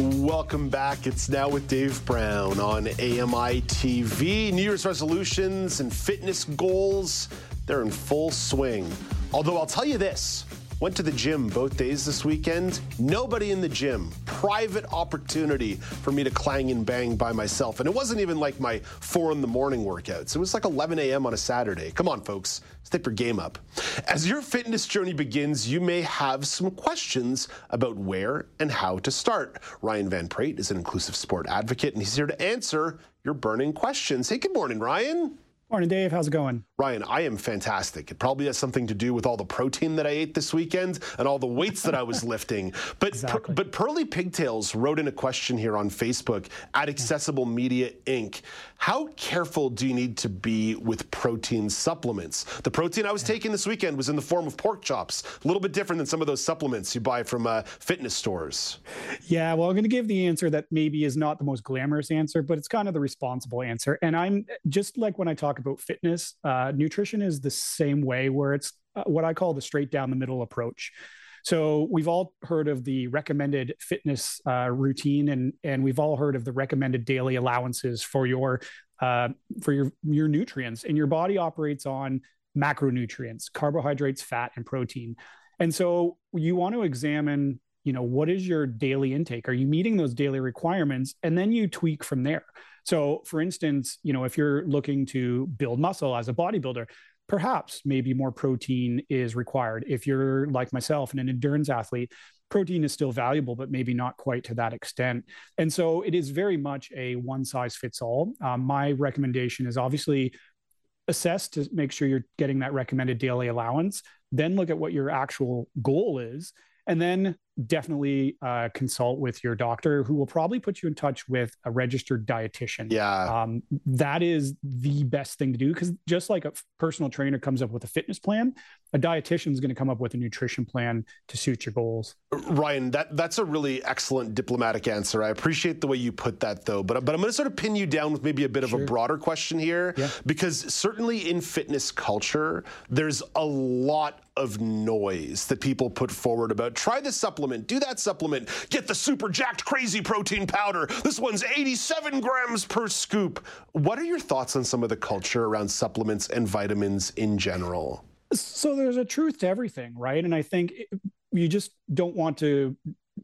Welcome back. It's now with Dave Brown on AMI TV. New Year's resolutions and fitness goals, they're in full swing. Although I'll tell you this Went to the gym both days this weekend. Nobody in the gym. Private opportunity for me to clang and bang by myself. And it wasn't even like my four in the morning workouts. It was like 11 a.m. on a Saturday. Come on, folks. Step your game up. As your fitness journey begins, you may have some questions about where and how to start. Ryan Van Praet is an inclusive sport advocate, and he's here to answer your burning questions. Hey, good morning, Ryan. Morning, Dave. How's it going? Ryan, I am fantastic. It probably has something to do with all the protein that I ate this weekend and all the weights that I was lifting. But exactly. per, but Pearly Pigtails wrote in a question here on Facebook at Accessible Media Inc. How careful do you need to be with protein supplements? The protein I was taking this weekend was in the form of pork chops, a little bit different than some of those supplements you buy from uh, fitness stores. Yeah, well, I'm going to give the answer that maybe is not the most glamorous answer, but it's kind of the responsible answer. And I'm just like when I talk about fitness, uh, nutrition is the same way, where it's uh, what I call the straight down the middle approach. So we've all heard of the recommended fitness uh, routine, and and we've all heard of the recommended daily allowances for your uh, for your your nutrients, and your body operates on macronutrients, carbohydrates, fat, and protein. And so you want to examine, you know, what is your daily intake? Are you meeting those daily requirements? And then you tweak from there. So, for instance, you know, if you're looking to build muscle as a bodybuilder, perhaps maybe more protein is required. If you're like myself and an endurance athlete, protein is still valuable, but maybe not quite to that extent. And so it is very much a one size fits all. Um, my recommendation is obviously assess to make sure you're getting that recommended daily allowance, then look at what your actual goal is, and then definitely uh, consult with your doctor who will probably put you in touch with a registered dietitian. Yeah. Um, that is the best thing to do because just like a personal trainer comes up with a fitness plan, a dietitian is going to come up with a nutrition plan to suit your goals. Ryan, that that's a really excellent diplomatic answer. I appreciate the way you put that though, but but I'm going to sort of pin you down with maybe a bit sure. of a broader question here yeah. because certainly in fitness culture, there's a lot of noise that people put forward about try this supplement, do that supplement, get the super jacked crazy protein powder. This one's 87 grams per scoop. What are your thoughts on some of the culture around supplements and vitamins in general? So there's a truth to everything, right? And I think you just don't want to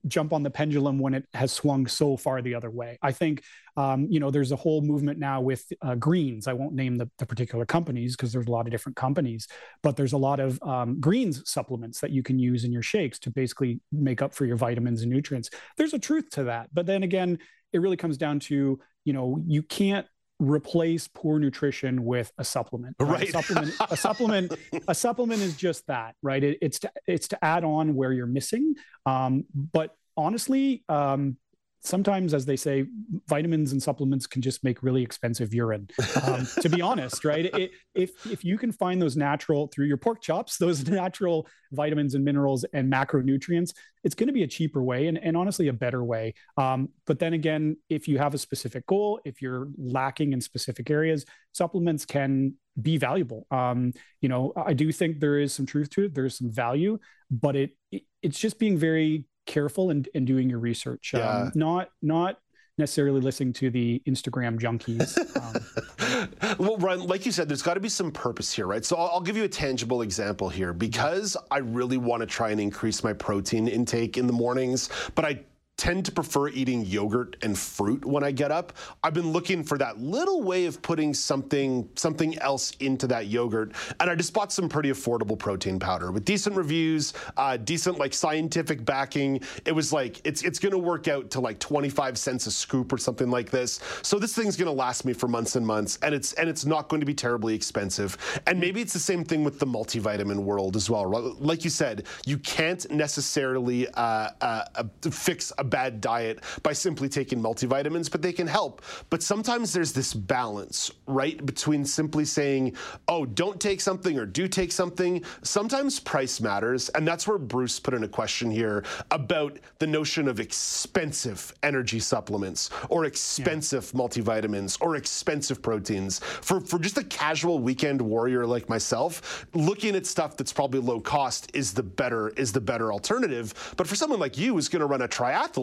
jump on the pendulum when it has swung so far the other way. I think, um, you know, there's a whole movement now with uh, greens. I won't name the, the particular companies because there's a lot of different companies, but there's a lot of um, greens supplements that you can use in your shakes to basically make up for your vitamins and nutrients. There's a truth to that. But then again, it really comes down to, you know, you can't replace poor nutrition with a supplement. Right. right. A supplement, a supplement, a supplement is just that, right? It, it's to it's to add on where you're missing. Um, but honestly, um, sometimes, as they say, vitamins and supplements can just make really expensive urine. Um, to be honest, right? It, if if you can find those natural through your pork chops, those natural vitamins and minerals and macronutrients, it's going to be a cheaper way and, and honestly a better way. Um, but then again, if you have a specific goal, if you're lacking in specific areas, supplements can be valuable. Um, you know, I do think there is some truth to it. There's some value, but it, it it's just being very careful and, and doing your research. Yeah. Um, not not necessarily listening to the Instagram junkies. Um, well, Ryan, like you said, there's got to be some purpose here, right? So I'll, I'll, give you a tangible example here because I really want to try and increase my protein intake in the mornings, but I tend to prefer eating yogurt and fruit when I get up. I've been looking for that little way of putting something something else into that yogurt, and I just bought some pretty affordable protein powder with decent reviews, uh, decent like scientific backing. It was like it's it's going to work out to like 25 cents a scoop or something like this. So this thing's going to last me for months and months, and it's and it's not going to be terribly expensive. And maybe it's the same thing with the multivitamin world as well. Like you said, you can't necessarily uh, uh, fix a bad diet by simply taking multivitamins, but they can help. But sometimes there's this balance, right, between simply saying, oh, don't take something or do take something. Sometimes price matters. And that's where Bruce put in a question here about the notion of expensive energy supplements or expensive yeah. multivitamins or expensive proteins. For, for just a casual weekend warrior like myself, looking at stuff that's probably low cost is the better is the better alternative. But for someone like you who's going to run a triathlon,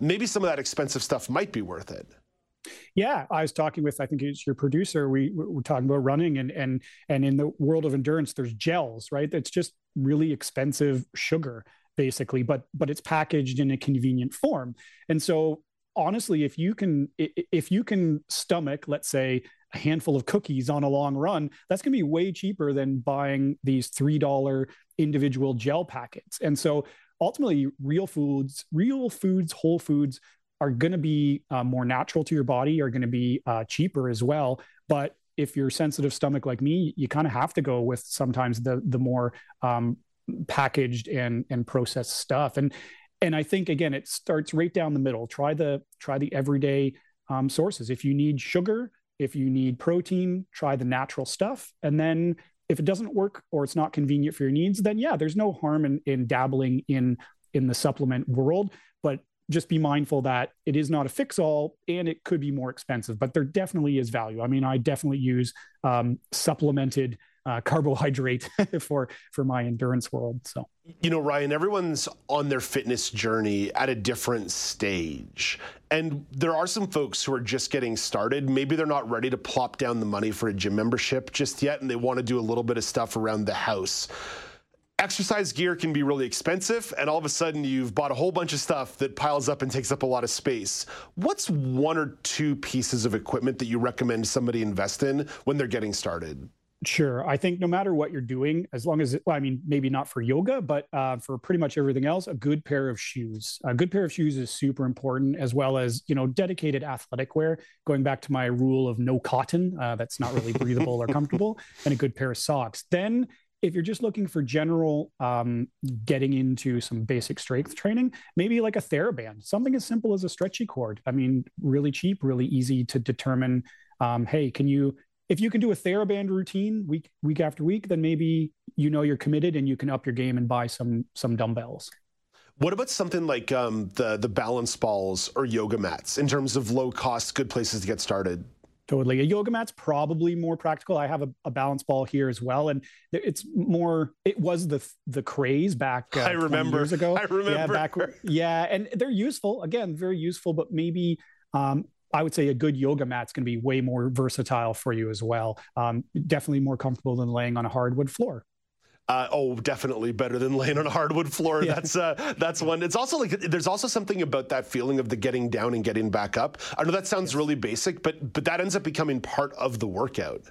maybe some of that expensive stuff might be worth it. Yeah, I was talking with I think it's your producer. We were talking about running and and and in the world of endurance, there's gels, right? It's just really expensive sugar basically, but but it's packaged in a convenient form. And so honestly, if you can if you can stomach, let's say, a handful of cookies on a long run, that's going to be way cheaper than buying these three dollar individual gel packets. And so ultimately, real foods, real foods, whole foods are going to be uh, more natural to your body, are going to be uh, cheaper as well. But if you're sensitive stomach like me, you kind of have to go with sometimes the the more um, packaged and and processed stuff. And and I think again, it starts right down the middle. Try the try the everyday um, sources. If you need sugar, if you need protein, try the natural stuff, and then if it doesn't work or it's not convenient for your needs, then yeah, there's no harm in in dabbling in in the supplement world. But just be mindful that it is not a fix all and it could be more expensive, but there definitely is value. I mean, I definitely use um, supplemented uh, carbohydrate for for my endurance world. So you know, Ryan, everyone's on their fitness journey at a different stage, and there are some folks who are just getting started. Maybe they're not ready to plop down the money for a gym membership just yet, and they want to do a little bit of stuff around the house exercise gear can be really expensive, and all of a sudden you've bought a whole bunch of stuff that piles up and takes up a lot of space. What's one or two pieces of equipment that you recommend somebody invest in when they're getting started? Sure. I think no matter what you're doing, as long as, it, well, I mean, maybe not for yoga, but uh, for pretty much everything else, a good pair of shoes. A good pair of shoes is super important, as well as, you know, dedicated athletic wear. Going back to my rule of no cotton, uh, that's not really breathable or comfortable, and a good pair of socks. Then if you're just looking for general um, getting into some basic strength training, maybe like a TheraBand, something as simple as a stretchy cord. I mean, really cheap, really easy to determine. Um, hey, can you? If you can do a TheraBand routine week week after week, then maybe you know you're committed and you can up your game and buy some some dumbbells. What about something like um, the the balance balls or yoga mats in terms of low cost, good places to get started? Totally. A yoga mat's probably more practical. I have a, a, balance ball here as well. And it's more, it was the the craze back uh, I remember. years ago. I remember. Yeah, back, yeah, and they're useful. Again, very useful, but maybe um, I would say a good yoga mat's going to be way more versatile for you as well. Um, definitely more comfortable than laying on a hardwood floor. Uh, oh, definitely better than laying on a hardwood floor. Yeah. That's uh, that's one. It's also like there's also something about that feeling of the getting down and getting back up. I know that sounds really basic, but but that ends up becoming part of the workout.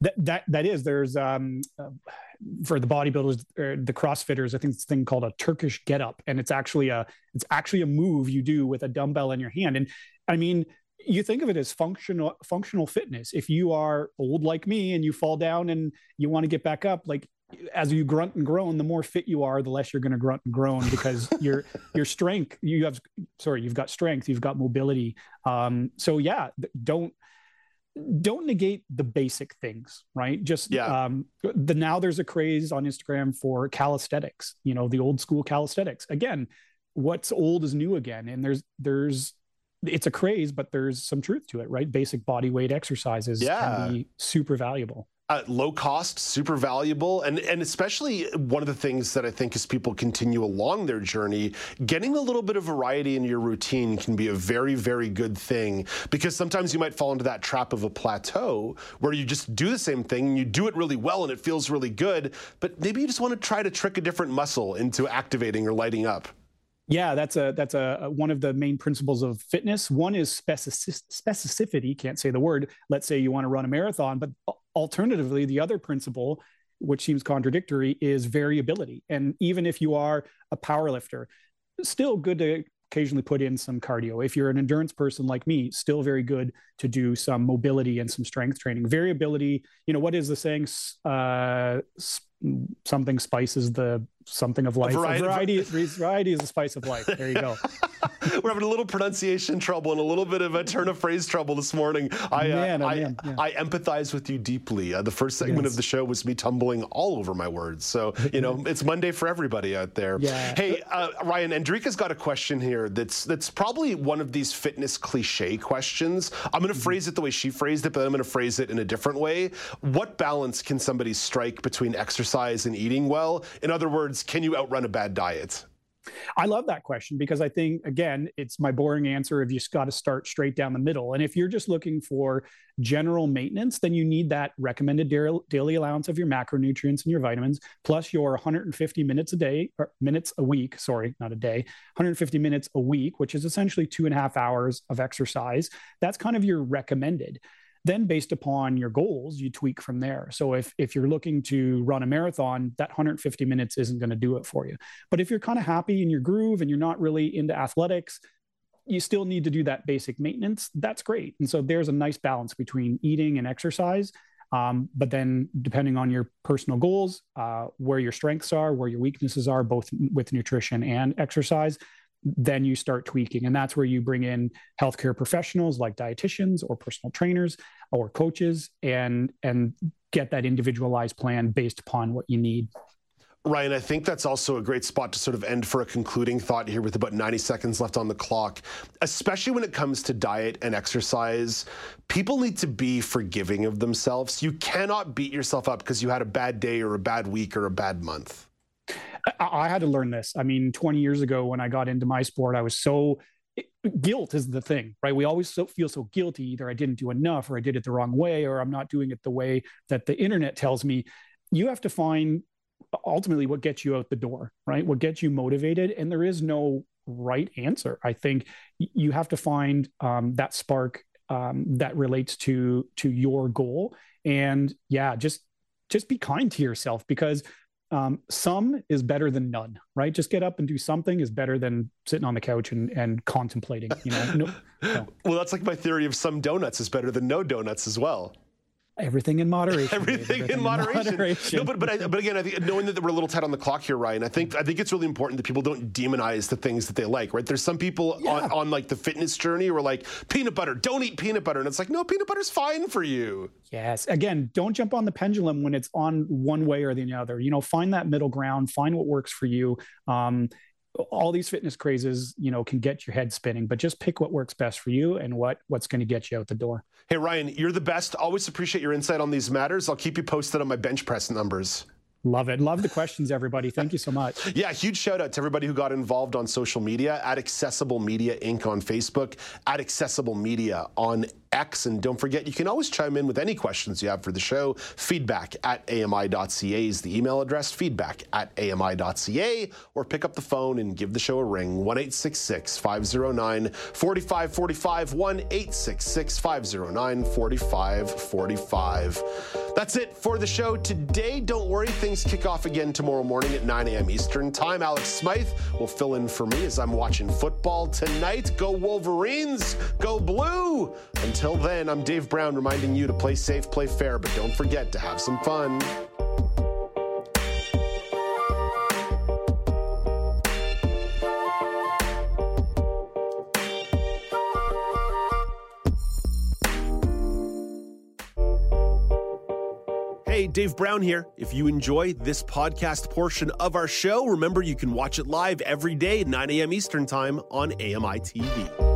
That that that is. There's um, uh, for the bodybuilders, uh, the CrossFitters. I think it's a thing called a Turkish get up, and it's actually a it's actually a move you do with a dumbbell in your hand. And I mean, you think of it as functional functional fitness. If you are old like me and you fall down and you want to get back up, like as you grunt and groan, the more fit you are, the less you're going to grunt and groan because your your strength you have sorry you've got strength, you've got mobility. Um, so yeah, don't don't negate the basic things, right? Just yeah. Um, the now there's a craze on Instagram for calisthenics. You know, the old school calisthenics. Again, what's old is new again, and there's there's it's a craze, but there's some truth to it, right? Basic body weight exercises yeah. can be super valuable uh, low cost, super valuable, and and especially one of the things that I think as people continue along their journey, getting a little bit of variety in your routine can be a very very good thing because sometimes you might fall into that trap of a plateau where you just do the same thing and you do it really well and it feels really good, but maybe you just want to try to trick a different muscle into activating or lighting up. Yeah, that's a that's a one of the main principles of fitness. One is specific, specificity. Can't say the word. Let's say you want to run a marathon, but alternatively, the other principle, which seems contradictory, is variability. And even if you are a power lifter, still good to occasionally put in some cardio. If you're an endurance person like me, still very good to do some mobility and some strength training. Variability, you know, what is the saying? Uh, something spices the something of life. Variety, variety, variety is the spice of life. There you go. We're having a little pronunciation trouble and a little bit of a turn of phrase trouble this morning. I, uh, man, uh, I, man, yeah. I, empathize with you deeply. Uh, the first segment yes. of the show was me tumbling all over my words. So, you know, it's Monday for everybody out there. Yeah. Hey, uh, Ryan, Andrika's got a question here that's that's probably one of these fitness cliche questions. I'm going to mm-hmm. phrase it the way she phrased it, but I'm going to phrase it in a different way. What balance can somebody strike between exercise and eating well? In other words, can you outrun a bad diet? I love that question because I think, again, it's my boring answer of you just got to start straight down the middle. And if you're just looking for general maintenance, then you need that recommended daily allowance of your macronutrients and your vitamins, plus your 150 minutes a day or minutes a week. Sorry, not a day, 150 minutes a week, which is essentially two and a half hours of exercise. That's kind of your recommended then based upon your goals you tweak from there. So if if you're looking to run a marathon that 150 minutes isn't going to do it for you. But if you're kind of happy in your groove and you're not really into athletics you still need to do that basic maintenance. That's great. And so there's a nice balance between eating and exercise um, but then depending on your personal goals uh, where your strengths are where your weaknesses are both with nutrition and exercise then you start tweaking and that's where you bring in healthcare professionals like dietitians or personal trainers or coaches and and get that individualized plan based upon what you need Ryan, I think that's also a great spot to sort of end for a concluding thought here with about 90 seconds left on the clock. Especially when it comes to diet and exercise, people need to be forgiving of themselves. You cannot beat yourself up because you had a bad day or a bad week or a bad month. I had to learn this. I mean, 20 years ago when I got into my sport, I was so guilt is the thing, right? We always so, feel so guilty. Either I didn't do enough, or I did it the wrong way, or I'm not doing it the way that the internet tells me. You have to find ultimately what gets you out the door, right? What gets you motivated, and there is no right answer. I think you have to find um, that spark um, that relates to to your goal, and yeah, just just be kind to yourself because um, some is better than none, right? Just get up and do something is better than sitting on the couch and, and contemplating, you know? No, no. Well, that's like my theory of some donuts is better than no donuts as well. Everything in moderation. Everything, Everything in, moderation. in, moderation. No, but but, I, but again, I think knowing that we're a little tight on the clock here, Ryan, I think I think it's really important that people don't demonize the things that they like. Right? There's some people yeah. on, on like the fitness journey who are like peanut butter, don't eat peanut butter, and it's like no, peanut butter's fine for you. Yes. Again, don't jump on the pendulum when it's on one way or the other. You know, find that middle ground, find what works for you. Um, all these fitness crazes, you know, can get your head spinning, but just pick what works best for you and what what's going to get you out the door. Hey Ryan, you're the best. Always appreciate your insight on these matters. I'll keep you posted on my bench press numbers. Love it. Love the questions, everybody. Thank you so much. yeah, huge shout out to everybody who got involved on social media at Accessible Media Inc. on Facebook, at Accessible Media on X. And don't forget, you can always chime in with any questions you have for the show. Feedback at AMI.ca is the email address, feedback at AMI.ca, or pick up the phone and give the show a ring 1 509 4545, 1 509 4545. That's it for the show today. Don't worry, things kick off again tomorrow morning at 9 a.m. Eastern Time. Alex Smythe will fill in for me as I'm watching football tonight. Go Wolverines, go blue. Until then, I'm Dave Brown reminding you to play safe, play fair, but don't forget to have some fun. Hey, Dave Brown here. If you enjoy this podcast portion of our show, remember you can watch it live every day at 9 a.m. Eastern Time on AMI TV.